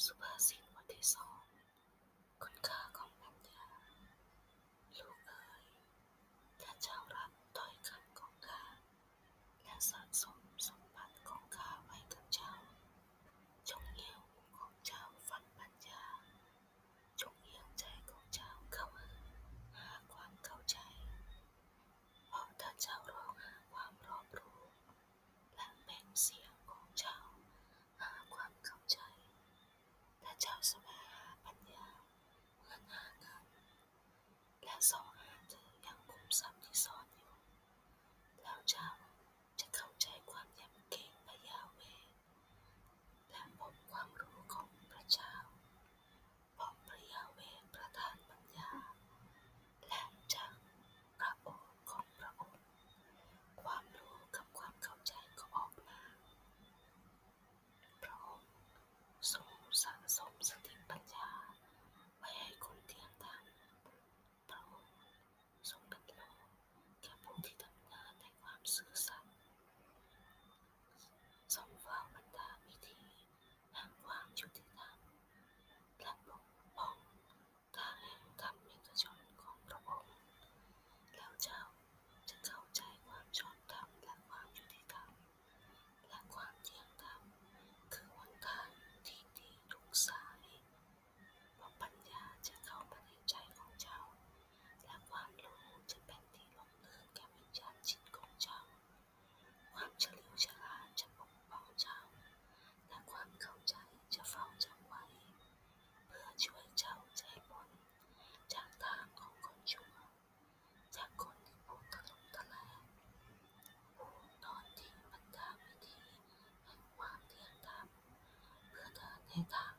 Super Senior Design. จ้าสมหาปัญญาเมื่อนานแล้วทรง 내 가.